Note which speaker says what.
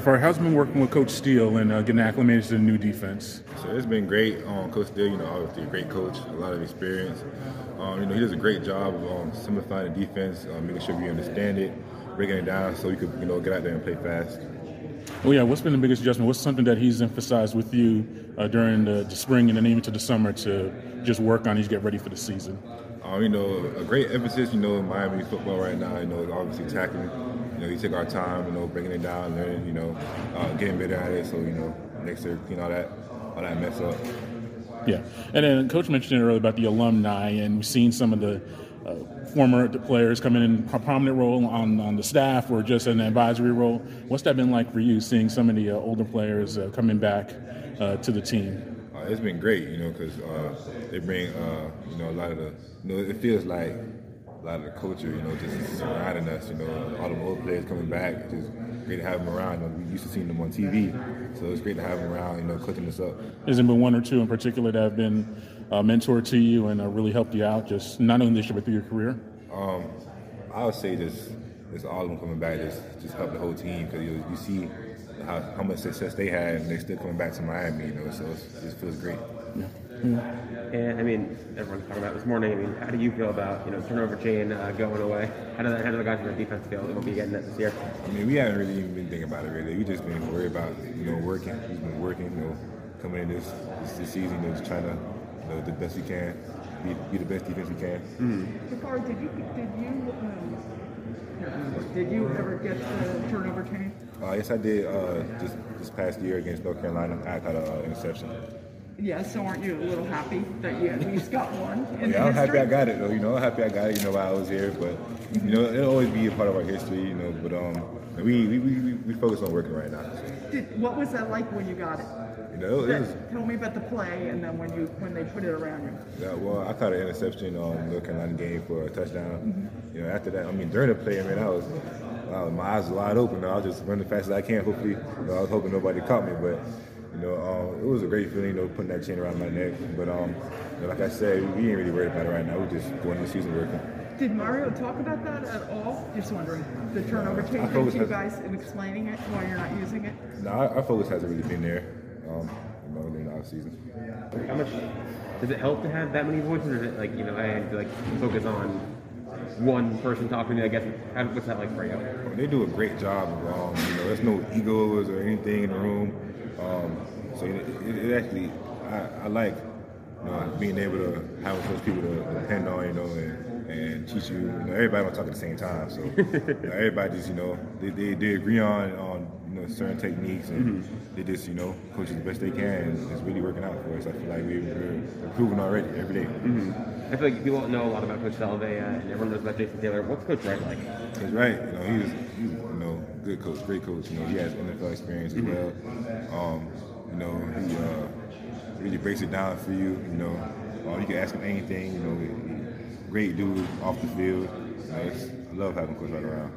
Speaker 1: How's it been working with Coach Steele and uh, getting acclimated to the new defense?
Speaker 2: So it's been great. Um, coach Steele, you know, obviously a great coach, a lot of experience. Um, you know, he does a great job of um, simplifying the defense, um, making sure we understand it, breaking it down so we could, you know, get out there and play fast.
Speaker 1: Well, yeah. What's been the biggest adjustment? What's something that he's emphasized with you uh, during the, the, spring and then even to the summer to just work on as you get ready for the season?
Speaker 2: Um, you know, a great emphasis. You know, in Miami football right now. You know, obviously tackling. You know, you take our time. You know, bringing it down, learning. You know, uh, getting better at it. So you know, next year, know, all that all that mess up.
Speaker 1: Yeah, and then Coach mentioned it earlier about the alumni, and we've seen some of the uh, former players come in a prominent role on, on the staff or just an advisory role. What's that been like for you, seeing some of the uh, older players uh, coming back uh, to the team?
Speaker 2: Uh, it's been great, you know, because uh, they bring, you know, a lot of the, you know, it feels like a lot of the culture, you know, just surrounding us. You know, all the old players coming back. Just great to have them around. You know, we used to see them on TV, so it's great to have them around. You know, cooking us up.
Speaker 1: There been one or two in particular that have been a mentor to you and uh, really helped you out, just not only this year but through your career?
Speaker 2: Um, I would say just just all of them coming back just just help the whole team because you, you see how, how much success they had and they're still coming back to Miami. You know, so it just feels great.
Speaker 1: Yeah.
Speaker 3: And I mean, everyone's talking about this morning. I mean, how do you feel about you know turnover chain uh, going away? How do the, how do the guys on the defense feel? They'll be getting that this year.
Speaker 2: I mean, we haven't really even been thinking about it really. We just been worried about you know working. We've been working. You know, coming in this this, this season, you know, just trying to you know, the best we can, be, be the best defense we can.
Speaker 4: Mm-hmm. did you did you um, did you ever get the turnover chain?
Speaker 2: Uh, yes, I did. Uh, this this past year against North Carolina, I had an uh, interception.
Speaker 4: Yeah, so aren't you a little happy that you at least got one?
Speaker 2: yeah, I'm happy I got it though. You know, I'm happy I got it. You know, while I was here, but you know, it'll always be a part of our history. You know, but um, we we, we, we focus on working right now.
Speaker 4: Did, what was that like when you got it?
Speaker 2: Know, it was,
Speaker 4: tell me about the play and then when you when they put it around you.
Speaker 2: Yeah, well, I caught an interception on the Carolina game for a touchdown. Mm-hmm. You know, after that, I mean, during the play, I mean, I was. Uh, my eyes were wide open. I was just running as fast as I can. Hopefully, you know, I was hoping nobody caught me, but you know, um, it was a great feeling, you know, putting that chain around my neck. But um, you know, like I said, we ain't really worried about it right now. We're just going into the season working.
Speaker 4: Did Mario talk about that at all? Just wondering. The turnover chain, you guys and explaining it while you're not using it?
Speaker 2: No, our, our focus hasn't really been there. Um, you know, during the off season.
Speaker 3: How much does it help to have that many voices, or is it like you know I had to like focus on one person talking to me? I guess how, what's that like for you?
Speaker 2: Well, they do a great job. Of, Um, you know, there's no egos or anything in the room. Um, so it, it, it actually, I, I, like you know, being able to have those people to depend on, you know, and, and teach you. You know, everybody don't talk at the same time, so you know, everybody just, you know, they, they, they agree on on know certain techniques, and mm-hmm. they just, you know, coach the best they can, and it's really working out for us. I feel like we're, we're improving already every day.
Speaker 3: Mm-hmm. I feel like people don't know a lot about Coach Salave'a, uh, and everyone knows about Jason Taylor. What's Coach Wright like?
Speaker 2: Coach Wright, you know, he's, he's you know good coach, great coach. You know, he has NFL experience as well. Um, you know, he uh, really breaks it down for you. You know, uh, you can ask him anything. You know, great dude off the field. You know, I love having Coach Wright around.